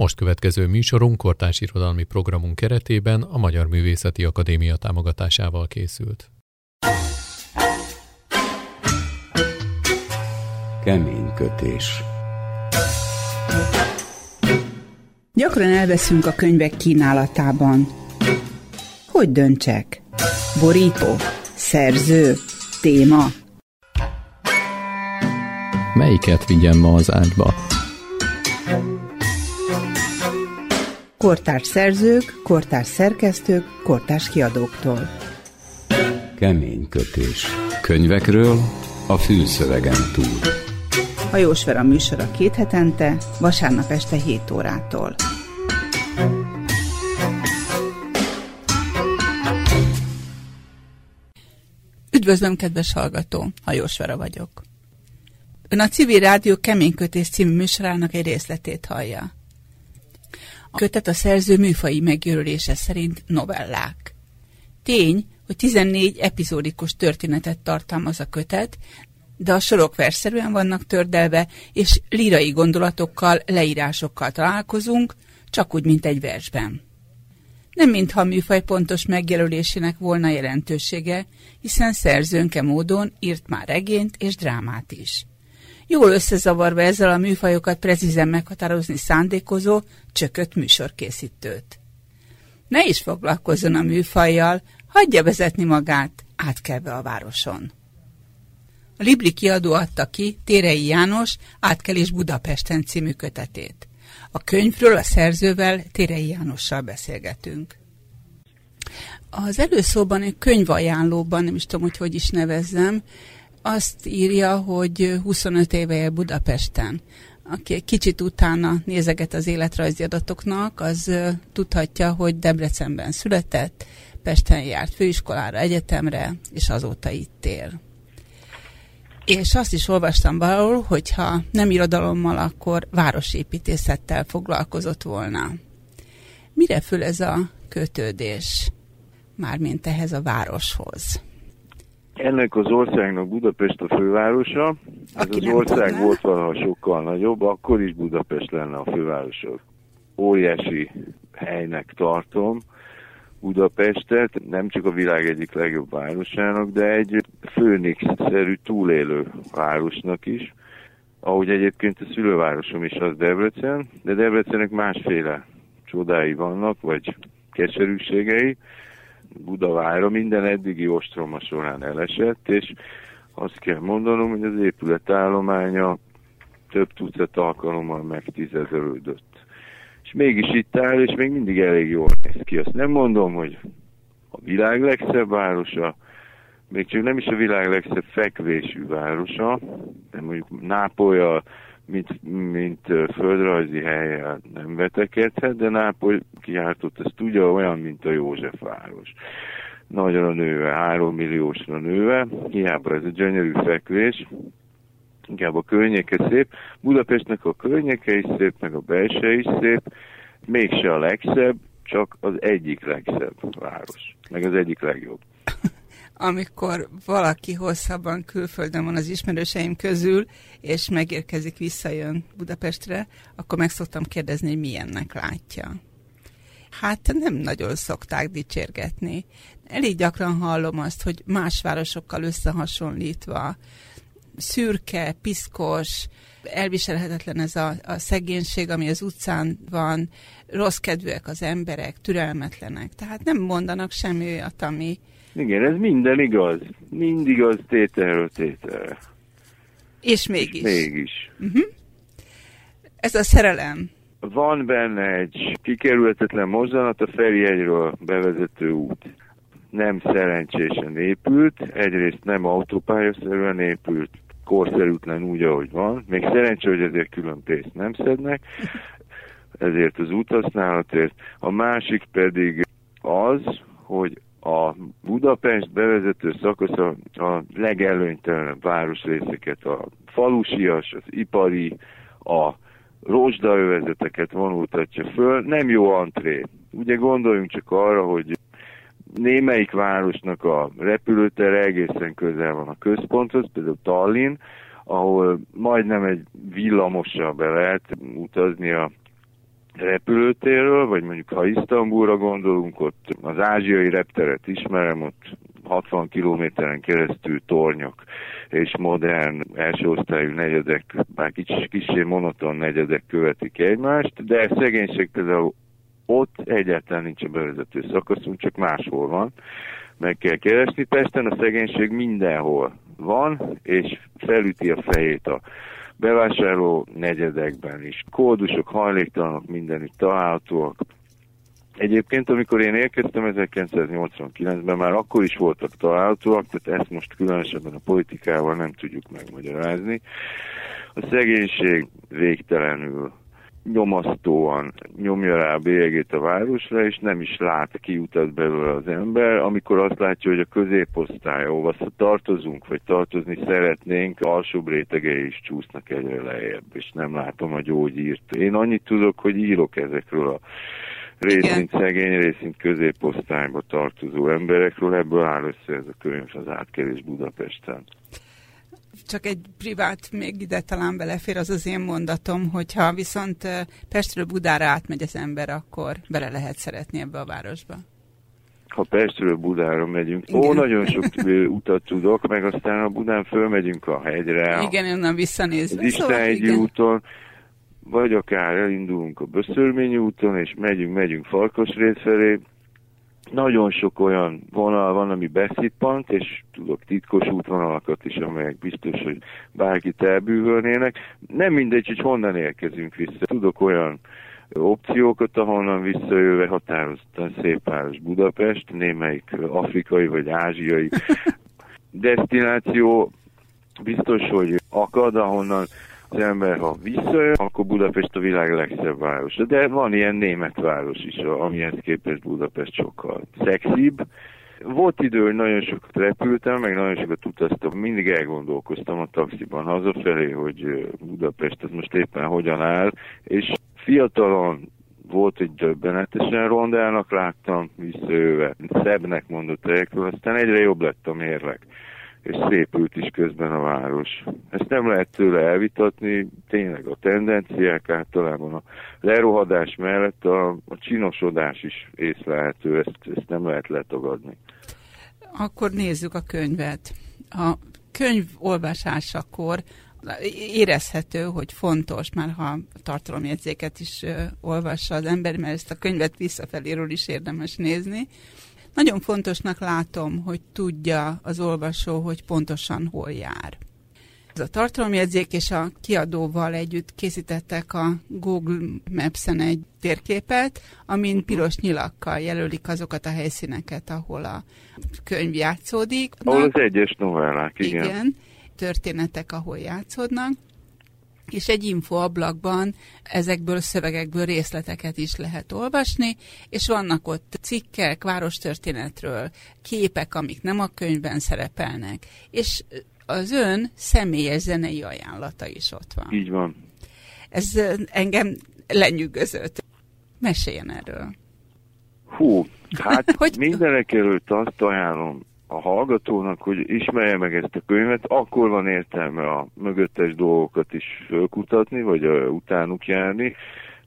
Most következő műsorunk kortárs irodalmi programunk keretében a Magyar Művészeti Akadémia támogatásával készült. Kemény kötés Gyakran elveszünk a könyvek kínálatában. Hogy döntsek? Borító? Szerző? Téma? Melyiket vigyem ma az ágyba? Kortárs szerzők, kortárs szerkesztők, kortárs kiadóktól. Kemény kötés. Könyvekről a fűszövegen túl. Hajós Vera műsora két hetente, vasárnap este 7 órától. Üdvözlöm, kedves hallgató! Hajós Vera vagyok. Ön a Civil Rádió Keménykötés című műsorának egy részletét hallja. A kötet a szerző műfai megjelölése szerint novellák. Tény, hogy 14 epizódikus történetet tartalmaz a kötet, de a sorok verszerűen vannak tördelve, és lírai gondolatokkal, leírásokkal találkozunk, csak úgy, mint egy versben. Nem mintha a műfaj pontos megjelölésének volna jelentősége, hiszen szerzőnke módon írt már regényt és drámát is. Jól összezavarva ezzel a műfajokat precízen meghatározni szándékozó, csökött műsorkészítőt. Ne is foglalkozzon a műfajjal, hagyja vezetni magát, átkelve a városon. A Libri kiadó adta ki Térei János Átkelés Budapesten című kötetét. A könyvről a szerzővel Térei Jánossal beszélgetünk. Az előszóban egy könyvajánlóban, nem is tudom, hogy hogy is nevezzem, azt írja, hogy 25 éve él Budapesten. Aki egy kicsit utána nézeget az életrajzi adatoknak, az tudhatja, hogy Debrecenben született, Pesten járt főiskolára, egyetemre, és azóta itt él. És azt is olvastam valahol, hogyha nem irodalommal, akkor városépítészettel foglalkozott volna. Mire föl ez a kötődés, mármint ehhez a városhoz? Ennek az országnak Budapest a fővárosa. Ez Aki az ország tudná. volt valaha sokkal nagyobb, akkor is Budapest lenne a fővárosa. Óriási helynek tartom Budapestet, nem csak a világ egyik legjobb városának, de egy főnix-szerű túlélő városnak is. Ahogy egyébként a szülővárosom is az Debrecen, de Debrecennek másféle csodái vannak, vagy keserűségei. Budavára minden eddigi ostroma során elesett, és azt kell mondanom, hogy az épületállománya több tucat alkalommal megtizedelődött. És mégis itt áll, és még mindig elég jól néz ki. Azt nem mondom, hogy a világ legszebb városa, még csak nem is a világ legszebb fekvésű városa, de mondjuk Nápolya, mint, mint földrajzi helye nem vetekedhet, de Nápoly kiáltott, ezt tudja, olyan, mint a József város. Nagyon a nőve, három milliósra nőve, hiába ez a gyönyörű fekvés, inkább a környéke szép. Budapestnek a környéke is szép, meg a belső is szép, mégse a legszebb, csak az egyik legszebb város, meg az egyik legjobb. Amikor valaki hosszabban külföldön van az ismerőseim közül, és megérkezik, visszajön Budapestre, akkor meg szoktam kérdezni, hogy milyennek látja. Hát nem nagyon szokták dicsérgetni. Elég gyakran hallom azt, hogy más városokkal összehasonlítva szürke, piszkos, elviselhetetlen ez a, a szegénység, ami az utcán van, rossz kedvűek az emberek, türelmetlenek. Tehát nem mondanak semmi olyat, ami... Igen, ez minden igaz. Mind igaz tételről tételre. És mégis. És mégis. Uh-huh. Ez a szerelem. Van benne egy kikerülhetetlen mozzanat a Ferihegyről bevezető út. Nem szerencsésen épült, egyrészt nem autópályaszerűen épült, korszerűtlen úgy, ahogy van. Még szerencsé, hogy ezért külön pénzt nem szednek, ezért az úthasználatért. A másik pedig az, hogy a Budapest bevezető szakasz a, a legelőnytelenebb városrészeket, a falusias, az ipari, a rozsdaövezeteket vonultatja föl, nem jó antré. Ugye gondoljunk csak arra, hogy némelyik városnak a repülőtere egészen közel van a központhoz, például Tallinn, ahol majdnem egy villamossal be lehet utazni a repülőtérről, vagy mondjuk ha Isztambulra gondolunk, ott az ázsiai repteret ismerem, ott 60 kilométeren keresztül tornyok és modern első osztályú negyedek, bár kis, kicsi monoton negyedek követik egymást, de szegénység például ott egyáltalán nincs a bevezető szakaszunk, csak máshol van. Meg kell keresni. Pesten a szegénység mindenhol van, és felüti a fejét a bevásárló negyedekben is. Kódusok, hajléktalanok mindenütt találhatóak. Egyébként, amikor én érkeztem 1989-ben, már akkor is voltak találhatóak, tehát ezt most különösebben a politikával nem tudjuk megmagyarázni. A szegénység végtelenül nyomasztóan nyomja rá a bélyegét a városra, és nem is lát kiutat belőle az ember, amikor azt látja, hogy a középosztály, ahova tartozunk, vagy tartozni szeretnénk, alsóbb rétegei is csúsznak egyre lejjebb, és nem látom a gyógyírt. Én annyit tudok, hogy írok ezekről a részint szegény, részint középosztályba tartozó emberekről, ebből áll össze ez a könyv az átkerés Budapesten csak egy privát még ide talán belefér, az az én mondatom, hogyha viszont Pestről Budára átmegy az ember, akkor bele lehet szeretni ebbe a városba. Ha Pestről Budára megyünk, Igen. ó, nagyon sok utat tudok, meg aztán a Budán fölmegyünk a hegyre. Igen, onnan visszanézve. Az Isten szóval, úton, vagy akár elindulunk a Böszörményi úton, és megyünk, megyünk Farkasrész felé, nagyon sok olyan vonal van, ami beszippant, és tudok titkos útvonalakat is, amelyek biztos, hogy bárkit elbűvölnének. Nem mindegy, hogy honnan érkezünk vissza. Tudok olyan opciókat, ahonnan visszajöve határozottan szép város Budapest, némelyik afrikai vagy ázsiai destináció biztos, hogy akad, ahonnan az ember, ha visszajön, akkor Budapest a világ legszebb városa. De van ilyen német város is, amihez képest Budapest sokkal szexibb. Volt idő, hogy nagyon sokat repültem, meg nagyon sokat utaztam, mindig elgondolkoztam a taxiban hazafelé, hogy Budapest az most éppen hogyan áll, és fiatalon volt egy döbbenetesen rondának láttam, visszajöve szebbnek mondott helyekről, aztán egyre jobb lett a mérleg és szépült is közben a város. Ezt nem lehet tőle elvitatni, tényleg a tendenciák általában a lerohadás mellett a, a csinosodás is észlelhető, ezt, ezt nem lehet letagadni. Akkor nézzük a könyvet. A könyv olvasásakor érezhető, hogy fontos, már ha tartalomjegyzéket is olvassa az ember, mert ezt a könyvet visszafeléről is érdemes nézni, nagyon fontosnak látom, hogy tudja az olvasó, hogy pontosan hol jár. Ez a tartalomjegyzék és a kiadóval együtt készítettek a Google Maps-en egy térképet, amin piros nyilakkal jelölik azokat a helyszíneket, ahol a könyv játszódik. Ahol az egyes novellák, igen. Igen, történetek, ahol játszódnak és egy infoablakban ezekből a szövegekből részleteket is lehet olvasni, és vannak ott cikkek, várostörténetről, képek, amik nem a könyvben szerepelnek, és az ön személyes zenei ajánlata is ott van. Így van. Ez engem lenyűgözött. Meséljen erről. Hú, hát hogy... mindenek előtt azt ajánlom a hallgatónak, hogy ismerje meg ezt a könyvet, akkor van értelme a mögöttes dolgokat is fölkutatni, vagy uh, utánuk járni.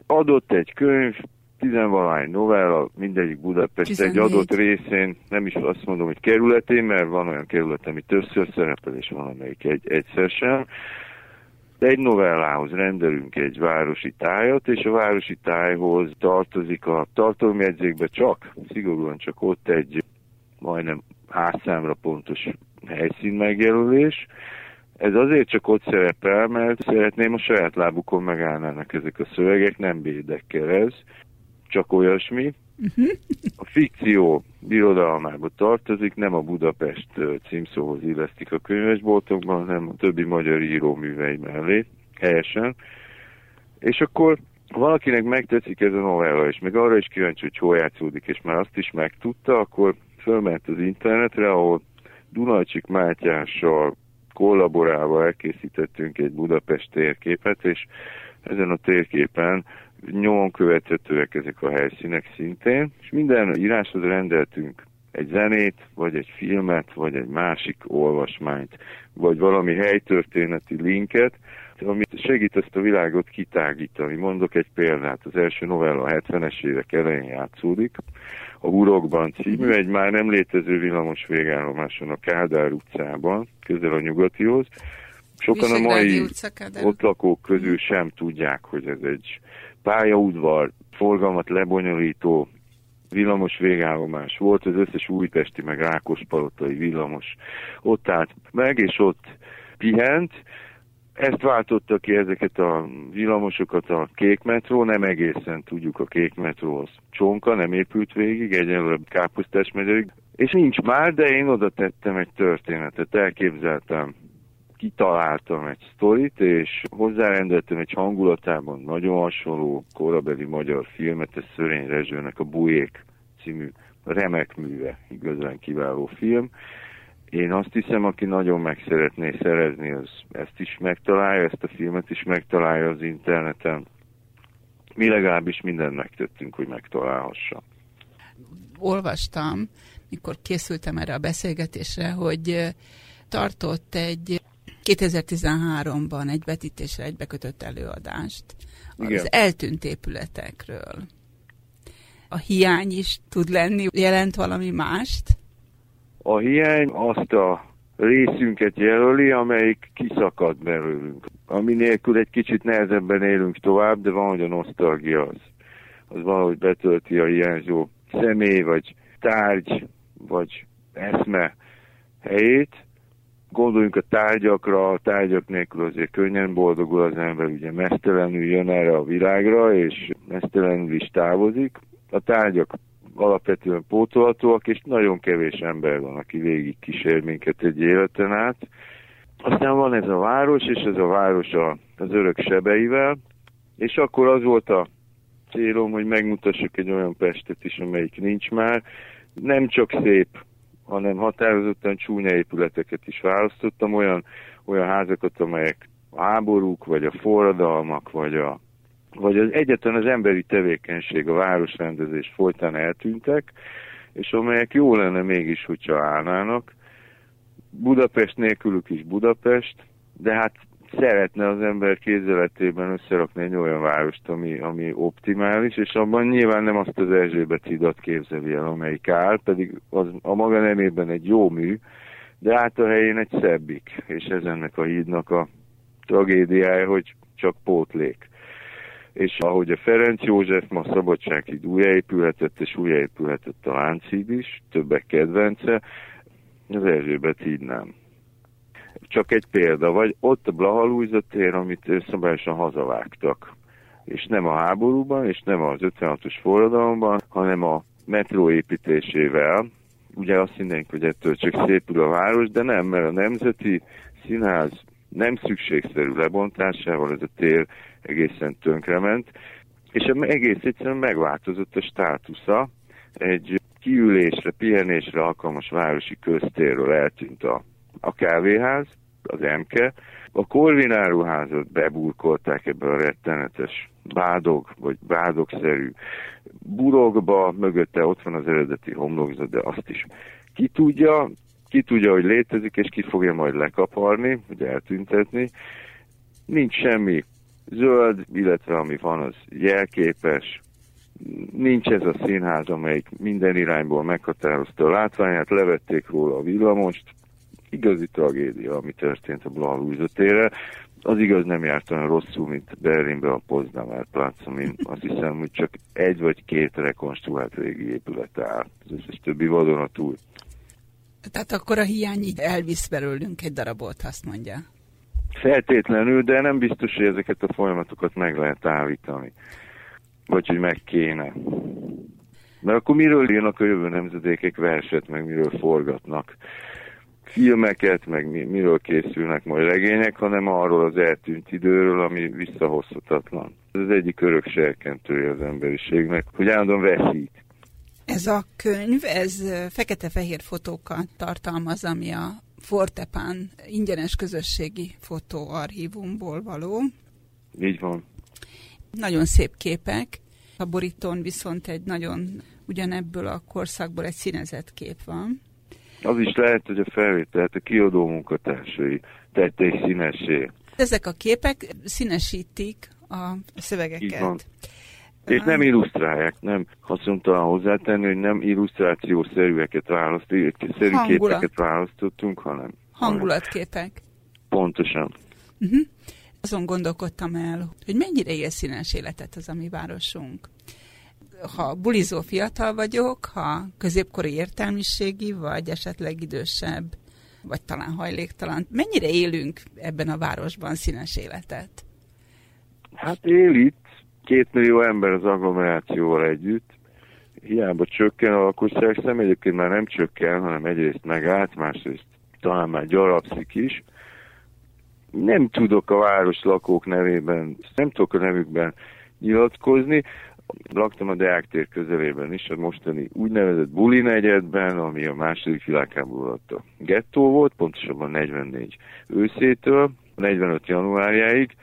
Adott egy könyv, tizenvalány novella, mindegyik Budapest 14. egy adott részén, nem is azt mondom, hogy kerületén, mert van olyan kerület, ami többször szerepel, és van amelyik egy, egyszer sem. De egy novellához rendelünk egy városi tájat, és a városi tájhoz tartozik a tartalomjegyzékbe csak, szigorúan csak ott egy majdnem házszámra pontos helyszín megjelölés. Ez azért csak ott szerepel, mert szeretném a saját lábukon megállnának ezek a szövegek, nem bédekkel ez, csak olyasmi. Uh-huh. A fikció birodalmába tartozik, nem a Budapest címszóhoz illesztik a könyvesboltokban, hanem a többi magyar író művei mellé, helyesen. És akkor valakinek megtetszik ez a novella, és meg arra is kíváncsi, hogy hol játszódik, és már azt is megtudta, akkor fölment az internetre, ahol Dunajcsik Mátyással kollaborálva elkészítettünk egy Budapest térképet, és ezen a térképen nyomon követhetőek ezek a helyszínek szintén, és minden íráshoz rendeltünk egy zenét, vagy egy filmet, vagy egy másik olvasmányt, vagy valami helytörténeti linket, ami segít ezt a világot kitágítani. Mondok egy példát, az első novella a 70-es évek elején játszódik, a Urokban című, egy már nem létező villamos végállomáson a Kádár utcában, közel a nyugatihoz. Sokan a mai utca, ott lakók közül sem tudják, hogy ez egy pályaudvar, forgalmat lebonyolító villamos végállomás volt, az összes újpesti meg Rákospalotai villamos ott állt meg, és ott pihent, ezt váltotta ki ezeket a villamosokat a kék metró, nem egészen tudjuk a kék metró az csonka, nem épült végig, egyenlőre káposztás megyőig, és nincs már, de én oda tettem egy történetet, elképzeltem, kitaláltam egy sztorit, és hozzárendeltem egy hangulatában nagyon hasonló korabeli magyar filmet, ez Szörény Rezsőnek a Bujék című remek műve, igazán kiváló film, én azt hiszem, aki nagyon meg szeretné szerezni, az ezt is megtalálja, ezt a filmet is megtalálja az interneten. Mi legalábbis mindent megtettünk, hogy megtalálhassa. Olvastam, mikor készültem erre a beszélgetésre, hogy tartott egy 2013-ban egy vetítésre egybekötött előadást Igen. az eltűnt épületekről. A hiány is tud lenni, jelent valami mást? A hiány azt a részünket jelöli, amelyik kiszakad belőlünk. Ami nélkül egy kicsit nehezebben élünk tovább, de van, hogy a nosztalgia az. Az valahogy betölti a hiányzó személy, vagy tárgy, vagy eszme helyét. Gondoljunk a tárgyakra, a tárgyak nélkül azért könnyen boldogul az ember, ugye mesztelenül jön erre a világra, és mesztelenül is távozik. A tárgyak alapvetően pótolhatóak, és nagyon kevés ember van, aki végig kísér minket egy életen át. Aztán van ez a város, és ez a város a, az örök sebeivel, és akkor az volt a célom, hogy megmutassuk egy olyan Pestet is, amelyik nincs már. Nem csak szép, hanem határozottan csúnya épületeket is választottam, olyan, olyan házakat, amelyek háborúk, vagy a forradalmak, vagy a vagy az egyetlen az emberi tevékenység, a városrendezés folytán eltűntek, és amelyek jó lenne mégis, hogyha állnának. Budapest nélkülük is Budapest, de hát szeretne az ember kézzeletében összerakni egy olyan várost, ami, ami optimális, és abban nyilván nem azt az Erzsébet hidat képzeli el, amelyik áll, pedig az a maga nemében egy jó mű, de át a helyén egy szebbik, és ez ennek a hídnak a tragédiája, hogy csak pótlék és ahogy a Ferenc József ma Szabadsághíd újjáépülhetett, és újjáépülhetett a Lánchíd is, többek kedvence, az Erzsébet híd nem. Csak egy példa, vagy ott a Blaha tér, amit szabályosan hazavágtak. És nem a háborúban, és nem az 56-os forradalomban, hanem a metró építésével. Ugye azt hinnénk, hogy ettől csak szépül a város, de nem, mert a Nemzeti Színház nem szükségszerű lebontásával ez a tér egészen tönkrement, és egész egyszerűen megváltozott a státusza. Egy kiülésre, pihenésre alkalmas városi köztérről eltűnt a, a kávéház, az MK. A korvináruházat beburkolták ebbe a rettenetes bádog, vagy bádogszerű burokba, mögötte ott van az eredeti homlokzat, de azt is ki tudja, ki tudja, hogy létezik, és ki fogja majd lekaparni, vagy eltüntetni. Nincs semmi zöld, illetve ami van, az jelképes. Nincs ez a színház, amelyik minden irányból meghatározta a látványát, levették róla a villamost. Igazi tragédia, ami történt a Blaha térre. Az igaz nem járt olyan rosszul, mint Berlinbe a Poznamer plác, amin azt hiszem, hogy csak egy vagy két rekonstruált régi épület áll. Az összes többi vadonatúj. Tehát akkor a hiány így elvisz belőlünk egy darabot, azt mondja. Feltétlenül, de nem biztos, hogy ezeket a folyamatokat meg lehet állítani. Vagy hogy meg kéne. Mert akkor miről írnak a jövő nemzedékek verset, meg miről forgatnak filmeket, meg mi, miről készülnek majd regények, hanem arról az eltűnt időről, ami visszahozhatatlan. Ez az egyik örök serkentője az emberiségnek, hogy állandóan veszít. Ez a könyv, ez fekete-fehér fotókat tartalmaz, ami a Fortepán ingyenes közösségi fotóarchívumból való. Így van. Nagyon szép képek. A borítón viszont egy nagyon ugyanebből a korszakból egy színezett kép van. Az is lehet, hogy a felvételt a kiadó munkatársai tették színesé. Ezek a képek színesítik a szövegeket. És nem illusztrálják, nem haszontalan hozzátenni, hogy nem illusztrációszerűeket választ, szerű Hangulat. képeket választottunk, hanem hangulatképek. Pontosan. Uh-huh. Azon gondolkodtam el, hogy mennyire él színes életet az a mi városunk. Ha bulizó fiatal vagyok, ha középkori értelmiségi, vagy esetleg idősebb, vagy talán hajléktalan, mennyire élünk ebben a városban színes életet? Hát él itt két millió ember az agglomerációval együtt, hiába csökken a lakosságszám, egyébként már nem csökken, hanem egyrészt megállt, másrészt talán már gyarapszik is. Nem tudok a város lakók nevében, nem tudok a nevükben nyilatkozni. Laktam a Deák tér közelében is, a mostani úgynevezett Buli negyedben, ami a második világháború alatt a gettó volt, pontosabban 44 őszétől, 45 januárjáig,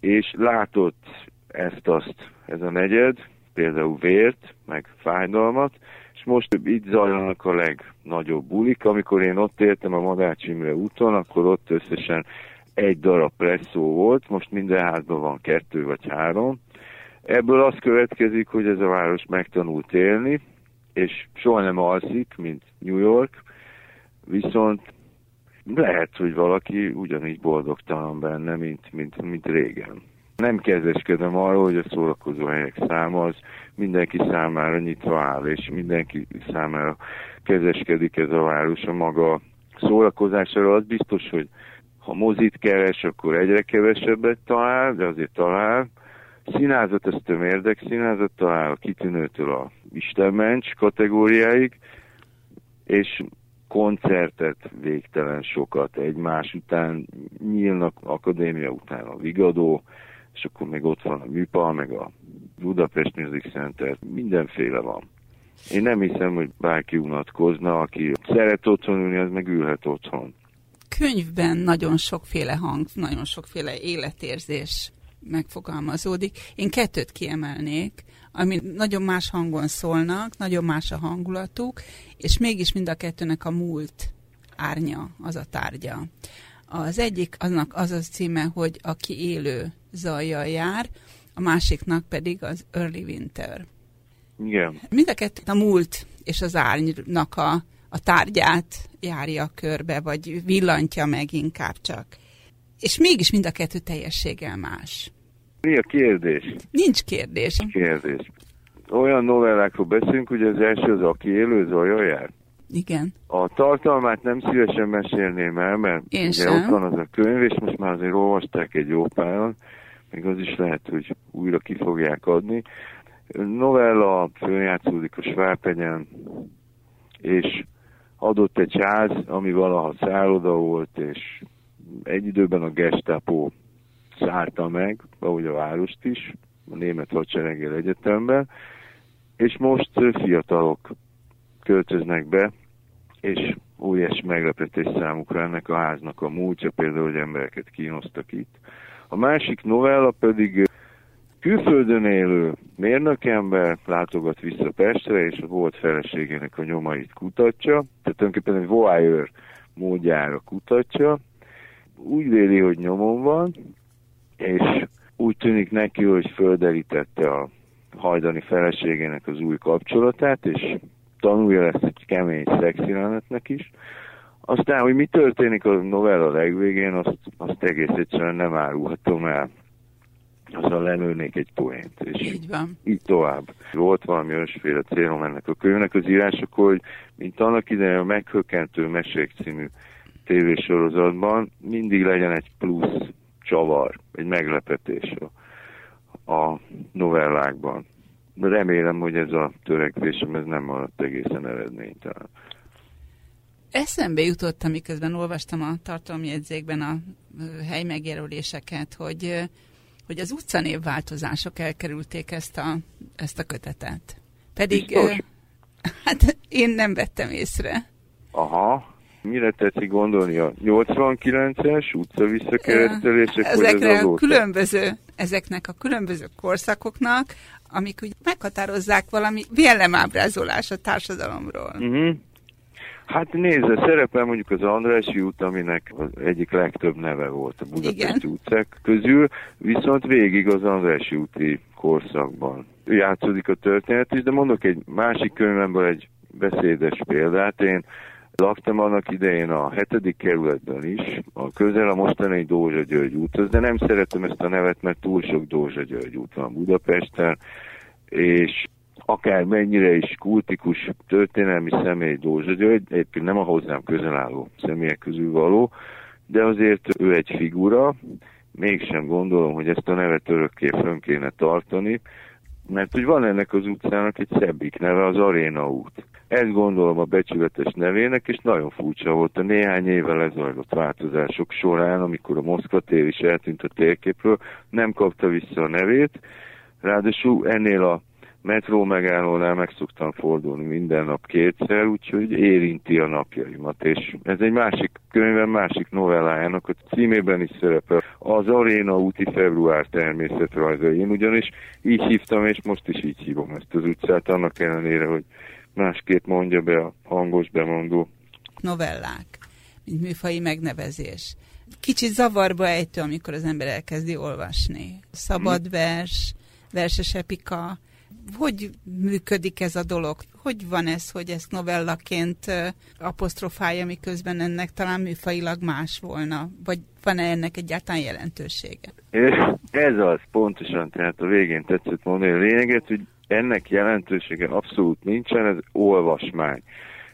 és látott ezt-azt ez a negyed, például vért, meg fájdalmat, és most itt zajlanak a legnagyobb bulik. Amikor én ott éltem a Madács Imre úton, akkor ott összesen egy darab presszó volt, most minden házban van kettő vagy három. Ebből az következik, hogy ez a város megtanult élni, és soha nem alszik, mint New York, viszont lehet, hogy valaki ugyanígy boldogtalan benne, mint, mint, mint régen. Nem kezeskedem arról, hogy a szórakozó helyek száma az mindenki számára nyitva áll, és mindenki számára kezeskedik ez a város a maga szórakozására. Az biztos, hogy ha mozit keres, akkor egyre kevesebbet talál, de azért talál. Színázat, ez érdek színázat talál a kitűnőtől a Istenmencs kategóriáig, és koncertet végtelen sokat egymás után nyílnak, akadémia után a Vigadó, és akkor még ott van a Műpa, meg a Budapest Music Center, mindenféle van. Én nem hiszem, hogy bárki unatkozna, aki szeret otthon ülni, az meg ülhet otthon. Könyvben nagyon sokféle hang, nagyon sokféle életérzés megfogalmazódik. Én kettőt kiemelnék, ami nagyon más hangon szólnak, nagyon más a hangulatuk, és mégis mind a kettőnek a múlt árnya, az a tárgya. Az egyik annak az az címe, hogy aki élő zajjal jár, a másiknak pedig az Early Winter. Igen. Mind a kettő a múlt és az árnynak a, a tárgyát járja körbe, vagy villantja meg inkább csak. És mégis mind a kettő teljességgel más. Mi a kérdés? Nincs kérdés. Kérdés. Olyan novellákról beszélünk, hogy az első az, aki élő jár. Igen. A tartalmát nem szívesen mesélném el, mert Én ugye sem. ott van az a könyv, és most már azért olvasták egy jó páran, még az is lehet, hogy újra ki fogják adni. Novella följátszódik a Svápegyen, és adott egy ház, ami valaha szálloda volt, és egy időben a gestapo szállta meg, ahogy a várost is, a német hadsereggel egyetemben, és most fiatalok költöznek be, és óriási meglepetés számukra ennek a háznak a múltja, például, hogy embereket kínoztak itt. A másik novella pedig külföldön élő mérnökember látogat vissza Pestre, és a volt feleségének a nyomait kutatja, tehát tulajdonképpen egy voyeur módjára kutatja. Úgy véli, hogy nyomon van, és úgy tűnik neki, hogy földerítette a hajdani feleségének az új kapcsolatát, és tanulja lesz egy kemény szexjelenetnek is. Aztán, hogy mi történik a novella legvégén, azt, azt egész egyszerűen nem árulhatom el. Azzal lenőnék egy poént, és így, van. így tovább. Volt valami olyasféle célom ennek a könyvnek az írások, hogy mint annak idején a Meghökkentő Mesék című tévésorozatban mindig legyen egy plusz csavar, egy meglepetés a, a novellákban remélem, hogy ez a törekvésem ez nem maradt egészen eredménytelen. Eszembe jutott, miközben olvastam a tartalomjegyzékben a hely megjelöléseket, hogy, hogy az utcanévváltozások elkerülték ezt a, ezt a kötetet. Pedig, Biztos? hát én nem vettem észre. Aha, mire tetszik gondolni a 89-es utca visszakeresztelések, Ezekre a különböző, ezeknek a különböző korszakoknak, amik úgy meghatározzák valami vélemábrázolás a társadalomról. Uh-huh. Hát nézze, szerepel mondjuk az Andrássy út, aminek az egyik legtöbb neve volt a Budapesti utcák közül, viszont végig az Andrássy úti korszakban játszódik a történet is, de mondok egy másik könyvemből egy beszédes példát. Én laktam annak idején a hetedik kerületben is, a közel a mostani Dózsa György úthoz, de nem szeretem ezt a nevet, mert túl sok Dózsa György út van Budapesten, és akár mennyire is kultikus történelmi személy Dózsa György, egyébként nem a hozzám közel álló személyek közül való, de azért ő egy figura, mégsem gondolom, hogy ezt a nevet örökké fönn kéne tartani, mert hogy van ennek az utcának egy szebbik neve, az Aréna út. Ezt gondolom a becsületes nevének, és nagyon furcsa volt. A néhány évvel lezajlott változások során, amikor a Moszkva tér is eltűnt a térképről, nem kapta vissza a nevét, ráadásul ennél a metró megállónál meg szoktam fordulni minden nap kétszer, úgyhogy érinti a napjaimat, és ez egy másik könyvem, másik novellájának a címében is szerepel. Az Aréna úti február természetrajza. Én ugyanis így hívtam, és most is így hívom ezt az utcát, annak ellenére, hogy másképp mondja be a hangos bemondó. Novellák, mint műfai megnevezés. Kicsit zavarba ejtő, amikor az ember elkezdi olvasni. Szabad vers, verses epika, hogy működik ez a dolog? Hogy van ez, hogy ezt novellaként apostrofálja, miközben ennek talán műfailag más volna? Vagy van-e ennek egyáltalán jelentősége? Ez az, pontosan, tehát a végén tetszett mondani a lényeget, hogy ennek jelentősége abszolút nincsen, ez olvasmány.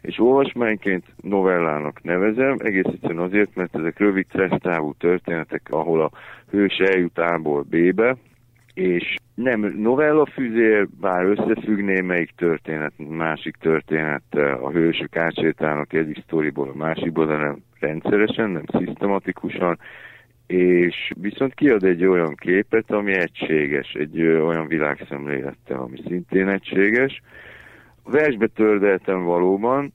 És olvasmányként novellának nevezem, egész egyszerűen azért, mert ezek rövid távú történetek, ahol a hős eljut A-ból B-be, és nem novella füzér, bár összefügg némelyik történet, másik történet a hősök átsétálnak egyik sztoriból a másikból, de nem rendszeresen, nem szisztematikusan, és viszont kiad egy olyan képet, ami egységes, egy olyan világszemlélettel, ami szintén egységes. A versbe tördeltem valóban,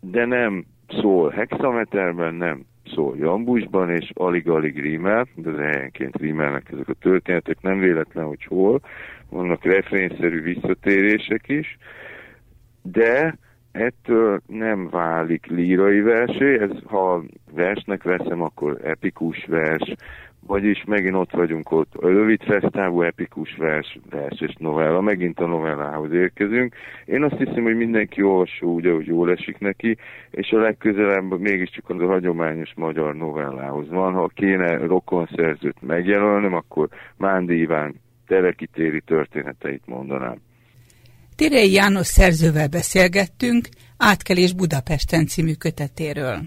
de nem szól hexameterben, nem szól jambusban, és alig-alig rímel, de helyenként rímelnek ezek a történetek, nem véletlen, hogy hol, vannak refrényszerű visszatérések is, de ettől nem válik lírai versé, ez, ha versnek veszem, akkor epikus vers, vagyis megint ott vagyunk ott, a rövid fesztávú epikus vers, vers és novella, megint a novellához érkezünk. Én azt hiszem, hogy mindenki olvasó úgy, ahogy jól esik neki, és a legközelebb mégiscsak az a hagyományos magyar novellához van. Ha kéne rokonszerzőt megjelölnöm, akkor Mándi Iván telekitéri történeteit mondanám. Tirei János szerzővel beszélgettünk Átkelés Budapesten című kötetéről.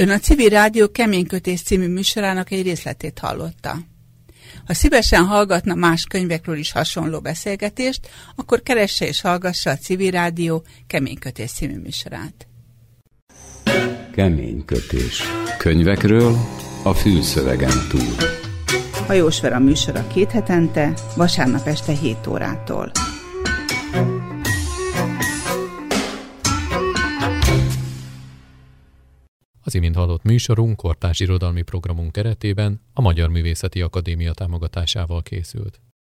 Ön a Civil Rádió Keménykötés című műsorának egy részletét hallotta. Ha szívesen hallgatna más könyvekről is hasonló beszélgetést, akkor keresse és hallgassa a Civil Rádió Keménykötés című műsorát. Keménykötés. Könyvekről a fűszövegen túl. Hajós Vera műsora két hetente, vasárnap este 7 órától. Az imént hallott műsorunk kortárs irodalmi programunk keretében a Magyar Művészeti Akadémia támogatásával készült.